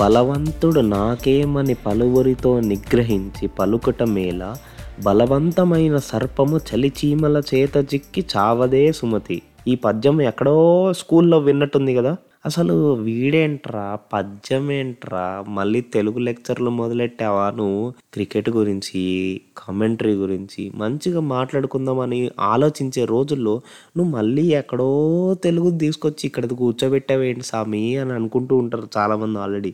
బలవంతుడు నాకేమని పలువురితో నిగ్రహించి పలుకుట మేల బలవంతమైన సర్పము చలిచీమల చేత చిక్కి చావదే సుమతి. ఈ పద్యం ఎక్కడో స్కూల్లో విన్నట్టుంది కదా? అసలు వీడేంట్రా? పద్యం ఏంట్రా? మళ్ళీ తెలుగు లెక్చర్లు మొదలెట్టావా నువ్వు? క్రికెట్ గురించి కామెంటరీ గురించి మంచిగా మాట్లాడుకుందామని ఆలోచించే రోజుల్లో నువ్వు మళ్ళీ ఎక్కడో తెలుగు తీసుకొచ్చి ఇక్కడ కూర్చోబెట్టావేంటి సామి అని అనుకుంటూ ఉంటారు చాలామంది ఆల్రెడీ.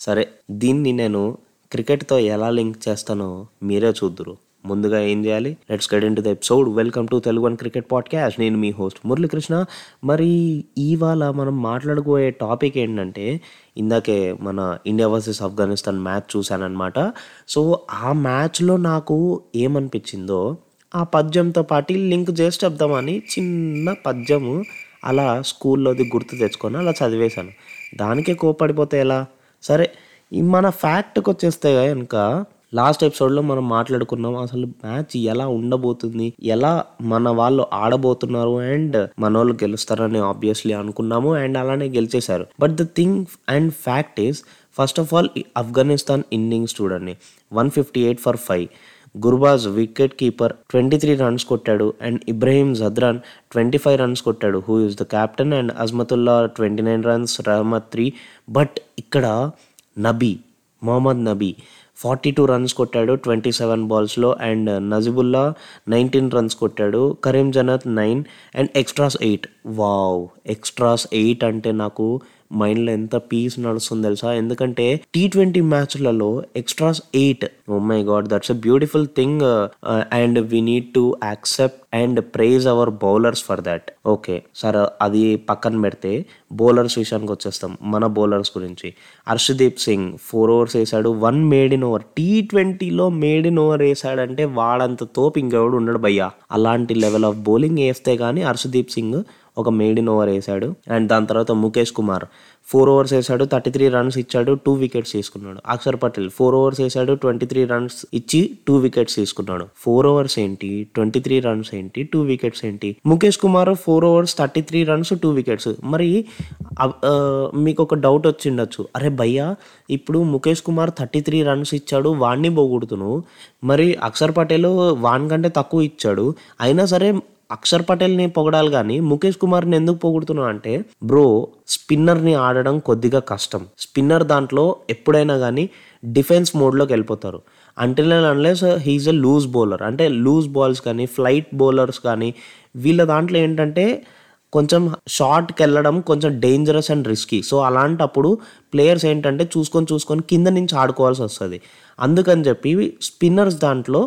సరే దీన్ని నేను క్రికెట్తో ఎలా లింక్ చేస్తానో మీరే చూద్దురు. ముందుగా ఏం చేయాలి? Let's get into the episode welcome to Telugu one cricket podcast నేను మీ హోస్ట్ మురళీకృష్ణ. మరి ఇవాళ మనం మాట్లాడుకోయే టాపిక్ ఏంటంటే ఇందాకే మన ఇండియా వర్సెస్ ఆఫ్ఘనిస్తాన్ మ్యాచ్ చూశానమాట సో ఆ మ్యాచ్లో నాకు ఏమనిపించిందో ఆ పద్యంతో పాటు లింక్ చేసి చెప్దామని చిన్న పద్యము అలా స్కూల్లోది గుర్తు తెచ్చుకొని అలా చదివేశాను. దానికే కోపడిపోతే ఎలా? సరే మన ఫ్యాక్ట్కి వచ్చేస్తే కనుక లాస్ట్ ఎపిసోడ్లో మనం మాట్లాడుకున్నాం అసలు మ్యాచ్ ఎలా ఉండబోతుంది ఎలా మన వాళ్ళు ఆడబోతున్నారు అండ్ మన వాళ్ళు గెలుస్తారని ఆబ్వియస్లీ అనుకున్నాము అండ్ అలానే గెలిచేశారు. But the thing and fact is first of all Afghanistan innings చూడండి. One fifty eight for five Gurbaz wicket keeper twenty three runs కొట్టాడు and Ibrahim Zadran twenty five runs కొట్టాడు. Who is the captain and Azmatullah twenty nine runs Rahmat three but ఇక్కడ Nabi Mohammad Nabi. Forty two runs కొట్టాడు twenty seven బాల్స్లో and Najibullah nineteen runs కొట్టాడు Karim Janat nine and extras eight. Wow! Extras eight అంటే నాకు మైండ్లో ఎంత peace నడుస్తుంది తెలుసా? ఎందుకంటే T twenty మ్యాచ్లలో extras eight oh my god that's a beautiful thing and we need to accept and praise our bowlers for that okay sir అది పక్కన పెడితే బౌలర్స్ విషయానికి వచ్చేస్తాం మన బౌలర్స్ గురించి. హర్షదీప్ సింగ్ ఫోర్ ఓవర్స్ వేసాడు one maiden over T ట్వంటీలో maiden over వేసాడంటే వాడంత తోపు ఇంకెవడు ఉండడు భయ్యా. అలాంటి లెవెల్ ఆఫ్ బౌలింగ్ వేస్తే కానీ హర్షదీప్ సింగ్ ఒక మేడ్ ఓవర్ వేసాడు. అండ్ దాని తర్వాత ముఖేష్ కుమార్. ఫోర్ ఓవర్స్ వేసాడు థర్టీ త్రీ రన్స్ ఇచ్చాడు టూ వికెట్స్ తీసుకున్నాడు. అక్షర్ పటేల్ ఫోర్ ఓవర్స్ వేసాడు ట్వంటీ త్రీ రన్స్ ఇచ్చి టూ వికెట్స్ తీసుకున్నాడు. ఫోర్ ఓవర్స్ ఏంటి? ట్వంటీ త్రీ రన్స్ ఏంటి? టూ వికెట్స్ ఏంటి? Mukesh Kumar four overs thirty three runs two wickets మరి మీకు ఒక డౌట్ వచ్చిండొచ్చు అరే భయ్యా ఇప్పుడు Mukesh Kumar thirty three runs ఇచ్చాడు వాడిని పోగొడుతును. మరి అక్షర్ పటేల్ వాన్ కంటే తక్కువ ఇచ్చాడు. అయినా సరే అక్షర్ పటేల్ని పొగడాలి కానీ ముఖేష్ కుమార్ని ఎందుకు పొగుడుతున్నావు అంటే బ్రో స్పిన్నర్ని ఆడడం కొద్దిగా కష్టం. స్పిన్నర్ దాంట్లో ఎప్పుడైనా కానీ డిఫెన్స్ మోడ్లోకి వెళ్ళిపోతారు. Until unless he is a loose bowler అంటే లూజ్ బాల్స్ కానీ ఫ్లైట్ బౌలర్స్ కానీ వీళ్ళ దాంట్లో ఏంటంటే కొంచెం షార్ట్కి వెళ్ళడం కొంచెం డేంజరస్ అండ్ రిస్కీ సో అలాంటప్పుడు ప్లేయర్స్ ఏంటంటే చూసుకొని చూసుకొని కింద నుంచి ఆడుకోవాల్సి వస్తుంది. అందుకని చెప్పి స్పిన్నర్స్ దాంట్లో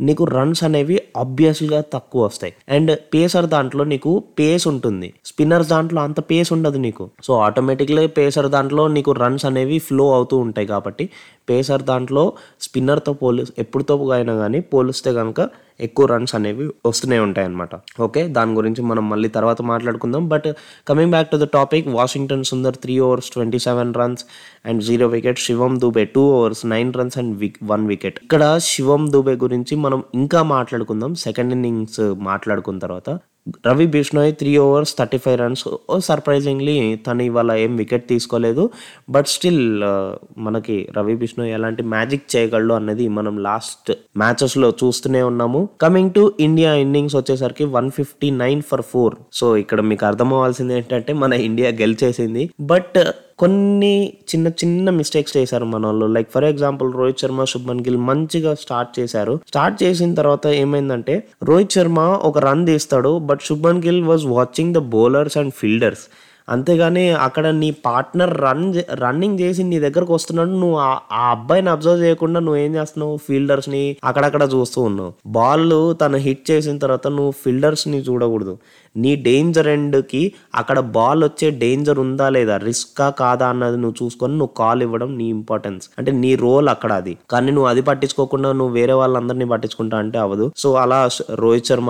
నీకు రన్స్ అనేవి ఆబ్వియస్గా తక్కువ వస్తాయి. అండ్ పేసర్ దాంట్లో నీకు పేస్ ఉంటుంది. స్పిన్నర్స్ దాంట్లో అంత పేస్ ఉండదు నీకు. సో ఆటోమేటిక్లీ పేసర్ దాంట్లో నీకు రన్స్ అనేవి ఫ్లో అవుతూ ఉంటాయి కాబట్టి పేసర్ దాంట్లో స్పిన్నర్తో పోలి ఎప్పుడుతో అయినా కానీ పోలిస్తే కనుక ఎక్కువ రన్స్ అనేవి వస్తూనే ఉంటాయి అన్నమాట ఓకే? దాని గురించి మనం మళ్ళీ తర్వాత మాట్లాడుకుందాం. But coming back to the topic Washington Sundar three overs twenty seven runs and zero wicket Shivam Dube two overs nine runs and one wicket. ఇక్కడ శివం దుబే గురించి మనం ఇంకా మాట్లాడుకుందాం. సెకండ్ ఇన్నింగ్స్ మాట్లాడుకున్న తర్వాత Ravi Bishnoi three overs thirty five runs surprisingly తను ఇవాళ ఏం వికెట్ తీసుకోలేదు. బట్ స్టిల్ మనకి రవి బిష్ణోయ్ ఎలాంటి మ్యాజిక్ చేయగలడు అన్నది మనం లాస్ట్ మ్యాచెస్లో చూస్తూనే ఉన్నాము. కమింగ్ టు ఇండియా ఇన్నింగ్స్ వచ్చేసరికి one fifty nine for four so ఇక్కడ మీకు అర్థం అవ్వాల్సింది ఏంటంటే మన ఇండియా గెలిచేసింది. బట్ కొన్ని చిన్న చిన్న మిస్టేక్స్ చేశారు మన వాళ్ళు like for example Rohit Sharma Shubman Gill మంచిగా స్టార్ట్ చేశారు. స్టార్ట్ చేసిన తర్వాత ఏమైందంటే రోహిత్ శర్మ ఒక రన్ తీస్తాడు but Shubman Gill was watching the bowlers and fielders అంతేగాని అక్కడ నీ పార్ట్నర్ రన్ రన్నింగ్ చేసి నీ దగ్గరకు వస్తున్నాడు నువ్వు ఆ- అబ్బాయిని అబ్జర్వ్ చేయకుండా నువ్వు ఏం చేస్తున్నావు? ఫీల్డర్స్ని అక్కడక్కడ చూస్తూ ఉన్నావు. బాల్ తను హిట్ చేసిన తర్వాత నువ్వు ఫీల్డర్స్ని చూడకూడదు. నీ డేంజర్ ఎండ్కి అక్కడ బాల్ వచ్చే డేంజర్ ఉందా లేదా రిస్కా కాదా అన్నది నువ్వు చూసుకొని నువ్వు కాల్ ఇవ్వడం నీ ఇంపార్టెన్స్. అంటే నీ రోల్ అక్కడ అది. కానీ నువ్వు అది పట్టించుకోకుండా నువ్వు వేరే వాళ్ళందరినీ పట్టించుకుంటా అంటే అవ్వదు. సో అలా రోహిత్ శర్మ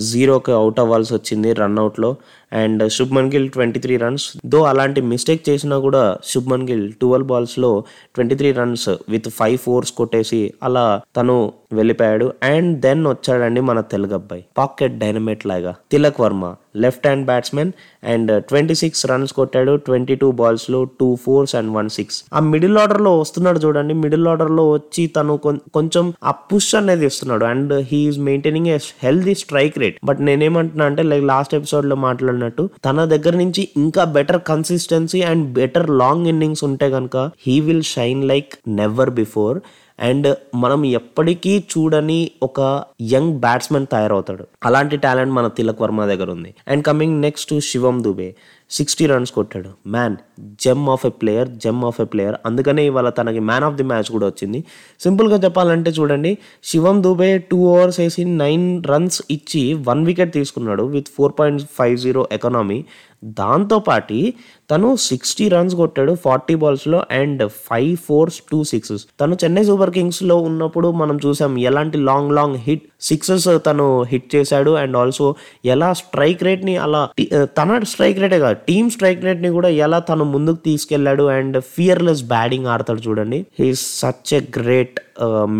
జీరోకి అవుట్ అవ్వాల్సి వచ్చింది రన్అట్లో and Shubman Gill twenty three runs. Though అలాంటి మిస్టేక్ చేసినా కూడా Shubman Gill twelve బాల్స్లో twenty three runs with five fours కొట్టేసి అలా తను వెళ్ళిపోయాడు. అండ్ దెన్ వచ్చాడండి మన తెలుగు అబ్బాయి. పాకెట్ డైనమేట్ లాగా. Tilak Varma. Left hand batsmen and twenty six runs కొట్టాడు twenty two బాల్స్లో two fours and one six ఆ మిడిల్ ఆర్డర్లో వస్తున్నాడు చూడండి మిడిల్ ఆర్డర్లో వచ్చి తను కొం- కొంచెం ఆ పుష్ అనేది ఇస్తున్నాడు and he is maintaining a healthy strike rate but నేనేమంటున్నా అంటే లైక్ లాస్ట్ ఎపిసోడ్లో మాట్లాడినట్టు తన దగ్గర నుంచి ఇంకా better consistency and better long innings ఉంటే కనుక he will shine like never before and మనం ఎప్పటికీ చూడని ఒక యంగ్ బ్యాట్స్మెన్ తయారవుతాడు. అలాంటి టాలెంట్ మన తిలక్ వర్మ దగ్గర ఉంది. And coming next Shivam Dube. Sixty runs కొట్టాడు. Man gem of a player gem of a player అందుకనే ఇవాళ తనకి మ్యాన్ ఆఫ్ ది మ్యాచ్ కూడా వచ్చింది. సింపుల్గా చెప్పాలంటే చూడండి శివం దుబే టూ ఓవర్స్ వేసి నైన్ రన్స్ ఇచ్చి వన్ వికెట్ తీసుకున్నాడు with four point five zero economy దాంతోపాటి తను సిక్స్టీ రన్స్ కొట్టాడు forty బాల్స్లో and five fours two sixes. తను చెన్నై సూపర్ కింగ్స్లో ఉన్నప్పుడు మనం చూసాం ఎలాంటి లాంగ్ లాంగ్ హిట్ సిక్సెస్ తను హిట్ చేశాడు. అండ్ ఆల్సో ఎలా స్ట్రైక్ రేట్ని అలా తన స్ట్రైక్ రేటే కాదు టీమ్ స్ట్రైక్ రేట్ని కూడా ఎలా తను ముందుకు తీసుకెళ్ళాడు అండ్ ఫియర్లెస్ బ్యాటింగ్ ఆడతాడు చూడండి. He such a great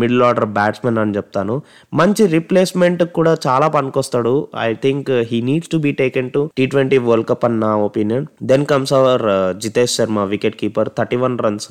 middle order batsmen అని చెప్తాను. మంచి రిప్లేస్మెంట్ కూడా చాలా పనికొస్తాడు. I think he needs to be taken to T twenty world cup అన్న opinion. Then comes our Jitesh Sharma wicket keeper thirty one runs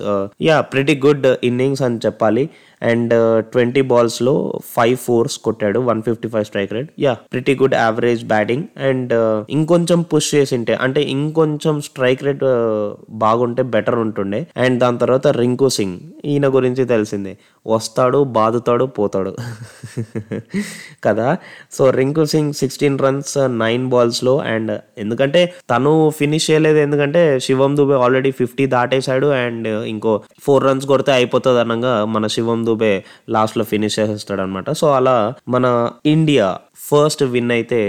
yeah pretty good innings అని చెప్పాలి. And uh, twenty బాల్స్లో five fours కొట్టాడు one fifty five strike rate. Yeah pretty good average batting and uh, ఇంకొంచెం push చేసింటే అంటే ఇంకొంచెం strike rate uh, బాగుంటే better ఉంటుండే. అండ్ దాని తర్వాత రింకు సింగ్ ఈయన గురించి తెలిసిందే. వస్తాడు బాదుతాడు పోతాడు. కదా? So Rinku Singh sixteen runs nine బాల్స్లో and ఎందుకంటే తను ఫినిష్ చేయలేదు ఎందుకంటే శివం దుబే ఆల్రెడీ ఫిఫ్టీ దాటేశాడు అండ్ ఇంకో ఫోర్ రన్స్ కొడితే అయిపోతుంది అనగా మన శివం దుబే లాస్ట్లో ఫినిష్ చేసేస్తాడు అనమాట సో అలా మన ఇండియా ఫస్ట్ విన్ అయితే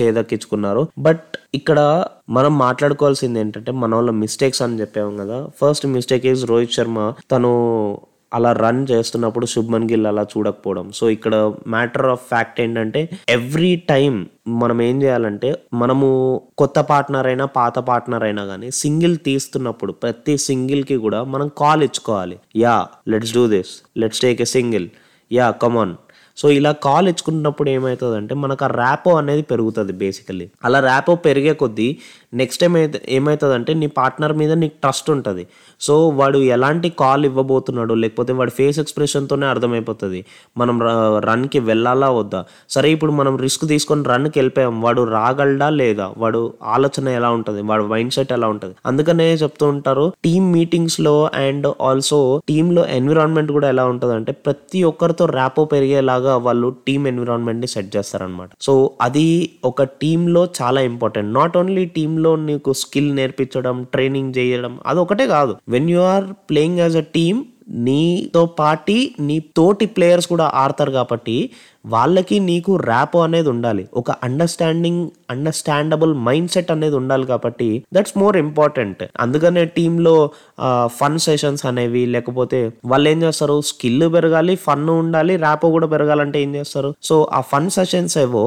చేదక్కించుకున్నారు. బట్ ఇక్కడ మనం మాట్లాడుకోవాల్సింది ఏంటంటే మన వాళ్ళ మిస్టేక్స్ అని చెప్పాము కదా. First mistake is Rohit Sharma. తను అలా రన్ చేస్తున్నప్పుడు శుభ్మన్ గిల్ అలా చూడకపోవడం. సో ఇక్కడ మ్యాటర్ ఆఫ్ ఫ్యాక్ట్ ఏంటంటే ఎవ్రీ టైం మనం ఏం చేయాలంటే మనము కొత్త పార్ట్నర్ అయినా పాత పార్ట్నర్ అయినా కానీ సింగిల్ తీస్తున్నప్పుడు ప్రతి సింగిల్కి కూడా మనం కాల్ ఇచ్చుకోవాలి. Yeah let's do this let's take a single yeah come on so ఇలా కాల్ ఇచ్చుకున్నప్పుడు ఏమవుతుంది అంటే మనకు ఆ ర్యాపో అనేది పెరుగుతుంది బేసికల్లీ అలా ర్యాపో పెరిగే కొద్దీ నెక్స్ట్ టైం అయితే ఏమవుతుంది అంటే నీ పార్ట్నర్ మీద నీకు ట్రస్ట్ ఉంటుంది. సో వాడు ఎలాంటి కాల్ ఇవ్వబోతున్నాడు లేకపోతే వాడి ఫేస్ ఎక్స్ప్రెషన్తోనే అర్థమైపోతుంది. మనం రన్కి వెళ్ళాలా వద్దా? సరే ఇప్పుడు మనం రిస్క్ తీసుకొని రన్కి వెళ్ళిపోయాం. వాడు రాగలడా లేదా? వాడు ఆలోచన ఎలా ఉంటుంది? వాడు మైండ్ సెట్ ఎలా ఉంటుంది? అందుకనే చెప్తూ ఉంటారు టీమ్ మీటింగ్స్లో అండ్ ఆల్సో టీంలో ఎన్విరాన్మెంట్ కూడా ఎలా ఉంటుంది అంటే ప్రతి ఒక్కరితో ర్యాపో పెరిగేలాగా వాళ్ళు టీమ్ ఎన్విరాన్మెంట్ని సెట్ చేస్తారనమాట సో అది ఒక టీంలో చాలా ఇంపార్టెంట్ నాట్ ఓన్లీ టీంలో లో నీకు స్కిల్ నేర్పించడం ట్రైనింగ్ చేయడం అది ఒకటే కాదు. When you are playing as a team నీతో పాటి నీ తోటి ప్లేయర్స్ కూడా ఆడతారు కాబట్టి వాళ్ళకి నీకు ర్యాప్ అనేది ఉండాలి. ఒక అండర్స్టాండింగ్ అండర్స్టాండబుల్ మైండ్ సెట్ అనేది ఉండాలి కాబట్టి దట్స్ మోర్ ఇంపార్టెంట్ అందుకనే టీంలో ఫన్ సెషన్స్ అనేవి లేకపోతే వాళ్ళు ఏం చేస్తారు? స్కిల్ పెరగాలి ఫన్ ఉండాలి ర్యాపో కూడా పెరగాలంటే ఏం చేస్తారు? సో ఆ ఫన్ సెషన్స్ ఏవో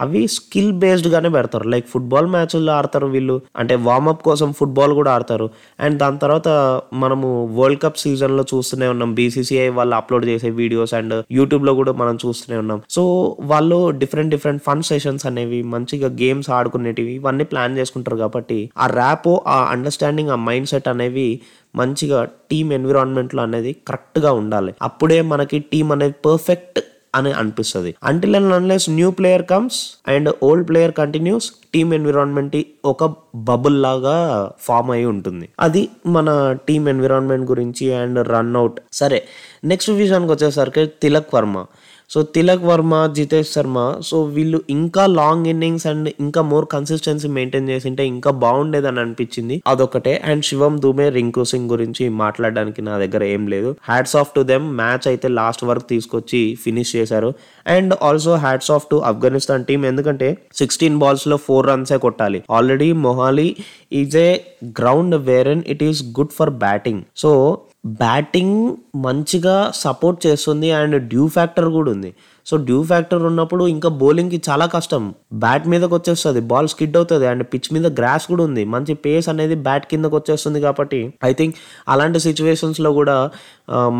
అవి స్కిల్ బేస్డ్గానే పెడతారు. లైక్ ఫుట్బాల్ మ్యాచ్ల్లో ఆడతారు వీళ్ళు. అంటే వార్మప్ కోసం ఫుట్బాల్ కూడా ఆడతారు. అండ్ దాని తర్వాత మనము వరల్డ్ కప్ సీజన్లో చూస్తూనే ఉన్నాం. బీసీసీఐ వాళ్ళు అప్లోడ్ చేసే వీడియోస్ అండ్ యూట్యూబ్లో కూడా మనం చూస్తూనే ఉన్నాం. సో వాళ్ళు డిఫరెంట్ డిఫరెంట్ ఫన్ సెషన్స్ అనేవి మంచిగా గేమ్స్ ఆడుకునేటివి ఇవన్నీ ప్లాన్ చేసుకుంటారు కాబట్టి ఆ ర్యాపో ఆ అండర్స్టాండింగ్ ఆ మైండ్ సెట్ అనేవి మంచిగా టీమ్ ఎన్విరాన్మెంట్లో అనేది కరెక్ట్గా ఉండాలి. అప్పుడే మనకి టీం అనేది పర్ఫెక్ట్ అని అనిపిస్తుంది. Until and unless new player comes and old player continues team environment ఒక బబుల్ లాగా ఫామ్ అయి ఉంటుంది. అది మన టీమ్ ఎన్విరాన్మెంట్ గురించి అండ్ రన్ అవుట్ సరే నెక్స్ట్ విషయానికి వచ్చేసరికి తిలక్ వర్మ. సో తిలక్ వర్మ జితేష్ శర్మ సో వీళ్ళు ఇంకా లాంగ్ ఇన్నింగ్స్ అండ్ ఇంకా మోర్ కన్సిస్టెన్సీ మెయింటైన్ చేసింటే ఇంకా బాగుండేదని అనిపించింది. అదొకటే. అండ్ శివం దుబే రింకు సింగ్ గురించి మాట్లాడడానికి నా దగ్గర ఏం లేదు. Hats off to them match అయితే లాస్ట్ వరకు తీసుకొచ్చి ఫినిష్ చేశారు. And also hats off to Afghanistan team ఎందుకంటే సిక్స్టీన్ బాల్స్లో ఫోర్ రన్సే కొట్టాలి. Already Mohali is a ground where it is good for batting so batting మంచిగా సపోర్ట్ చేస్తుంది అండ్ డ్యూ ఫ్యాక్టర్ కూడా ఉంది. సో డ్యూ ఫ్యాక్టర్ ఉన్నప్పుడు ఇంకా బౌలింగ్కి చాలా కష్టం. బ్యాట్ మీదకి వచ్చేస్తుంది బాల్ స్కిడ్ అవుతుంది అండ్ పిచ్ మీద గ్రాస్ కూడా ఉంది. మంచి పేస్ అనేది బ్యాట్ కిందకు వచ్చేస్తుంది కాబట్టి ఐ థింక్ అలాంటి సిచ్యువేషన్స్లో కూడా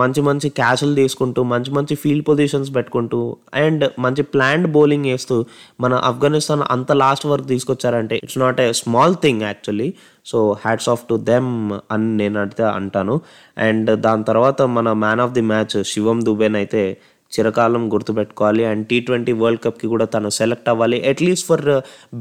మంచి మంచి క్యాచ్లు తీసుకుంటూ మంచి మంచి ఫీల్డ్ పొజిషన్స్ పెట్టుకుంటూ అండ్ మంచి ప్లాండ్ బౌలింగ్ వేస్తూ మన ఆఫ్ఘనిస్తాన్ అంత లాస్ట్ వరకు తీసుకొచ్చారంటే it's not a small thing actually so hats off to them అని నేను అయితే అంటాను. అండ్ దాని తర్వాత మన man of the match Shivam దుబేన్ అయితే చిరకాలం గుర్తుపెట్టుకోవాలి. అండ్ టీ ట్వంటీ వరల్డ్ కప్కి కూడా తను సెలెక్ట్ అవ్వాలి. అట్లీస్ట్ ఫర్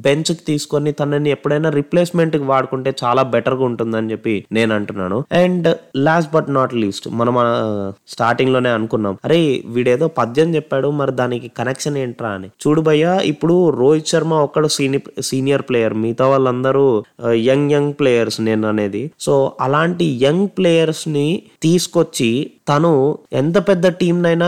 బెంచ్కి తీసుకొని తనని ఎప్పుడైనా రిప్లేస్మెంట్కి వాడుకుంటే చాలా బెటర్గా ఉంటుందని చెప్పి నేను అంటున్నాను. And last but not least మనం uh, స్టార్టింగ్లోనే అనుకున్నాం. అరే వీడేదో పద్యం చెప్పాడు మరి దానికి కనెక్షన్ ఏంట్రా అని. చూడు భయ్య ఇప్పుడు రోహిత్ శర్మ ఒక్కడు సీనియర్ సీనియర్ ప్లేయర్ మిగతా వాళ్ళందరూ యంగ్ యంగ్ ప్లేయర్స్ నేను అనేది. సో అలాంటి యంగ్ ప్లేయర్స్ని తీసుకొచ్చి తను ఎంత పెద్ద టీంనైనా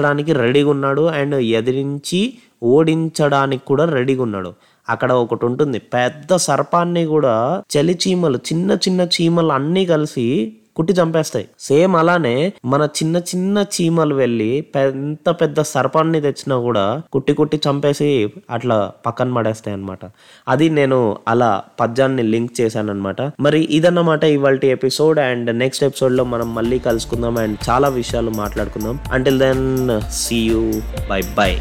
ఓడించడానికి రెడీగా ఉన్నాడు అండ్ ఎదిరించి ఓడించడానికి కూడా రెడీగా ఉన్నాడు. అక్కడ ఒకటి ఉంటుంది. పెద్ద సర్పాన్ని కూడా చలి చీమలు చిన్న చిన్న చీమలు అన్నీ కలిసి కుట్టి చంపేస్తాయి. సేమ్ అలానే మన చిన్న చిన్న చీమలు వెళ్ళి పెద్ద పెద్ద సర్పాన్ని తెచ్చినా కూడా కుట్టి కుట్టి చంపేసి అట్లా పక్కన పడేస్తాయి అనమాట అది నేను అలా పద్యాన్ని లింక్ చేశాను అనమాట మరి ఇదన్నమాట ఇవాళ ఎపిసోడ్ అండ్ నెక్స్ట్ ఎపిసోడ్లో మనం మళ్ళీ కలుసుకుందాం అండ్ చాలా విషయాలు మాట్లాడుకుందాం. Until then see you bye bye